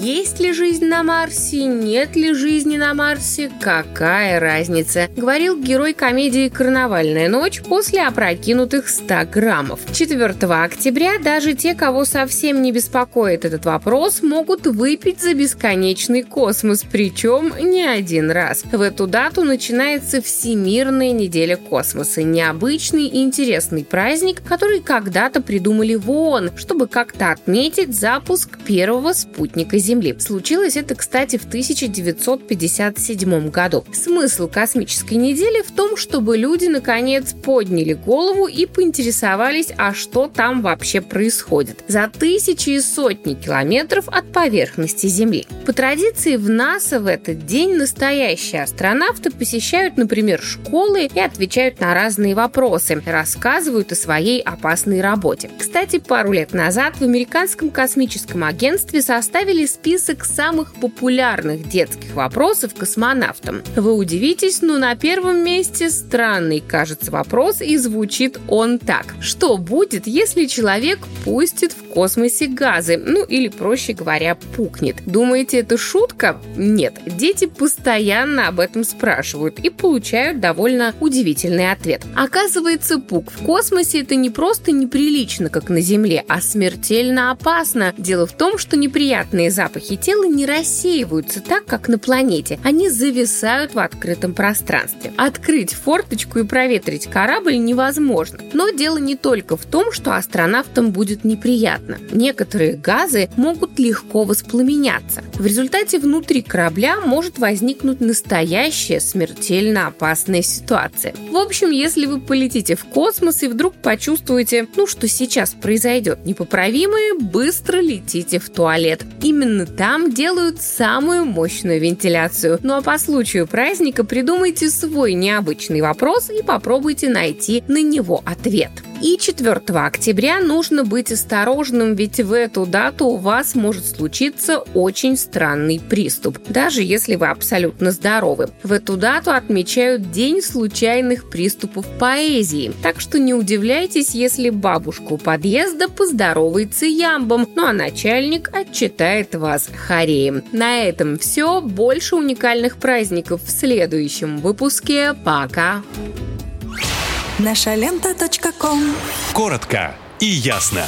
Есть ли жизнь на Марсе, нет ли жизни на Марсе, какая разница? Говорил герой комедии «Карнавальная ночь» после опрокинутых 100 граммов. 4 октября даже те, кого совсем не беспокоит этот вопрос, могут выпить за бесконечный космос, причем не один раз. В эту дату начинается Всемирная неделя космоса, необычный и интересный праздник, который когда-то придумали в ООН, чтобы как-то отметить запуск первого спутника Земли Земли. Случилось это, кстати, в 1957 году. Смысл космической недели в том, чтобы люди наконец подняли голову и поинтересовались, а что там вообще происходит. За тысячи и сотни километров от поверхности Земли. По традиции в НАСА в этот день настоящие астронавты посещают, например, школы и отвечают на разные вопросы, рассказывают о своей опасной работе. Кстати, пару лет назад в американском космическом агентстве составили список самых популярных детских вопросов космонавтам. Вы удивитесь, но на первом месте странный, кажется, вопрос, и звучит он так. Что будет, если человек пустит в космосе газы? Ну или, проще говоря, пукнет. Думаете, это шутка? Нет. Дети постоянно об этом спрашивают и получают довольно удивительный ответ. Оказывается, пук в космосе это не просто неприлично, как на Земле, а смертельно опасно. Дело в том, что неприятные запахи запахи тела не рассеиваются так, как на планете. Они зависают в открытом пространстве. Открыть форточку и проветрить корабль невозможно. Но дело не только в том, что астронавтам будет неприятно. Некоторые газы могут легко воспламеняться. В результате внутри корабля может возникнуть настоящая смертельно опасная ситуация. В общем, если вы полетите в космос и вдруг почувствуете, ну что сейчас произойдет непоправимое, быстро летите в туалет. Именно Именно там делают самую мощную вентиляцию. Ну а по случаю праздника придумайте свой необычный вопрос и попробуйте найти на него ответ. И 4 октября нужно быть осторожным, ведь в эту дату у вас может случиться очень странный приступ, даже если вы абсолютно здоровы. В эту дату отмечают День случайных приступов поэзии, так что не удивляйтесь, если бабушка у подъезда поздоровается ямбом, ну а начальник отчитает вас хореем. На этом все. Больше уникальных праздников в следующем выпуске. Пока! Наша лента. Коротко и ясно.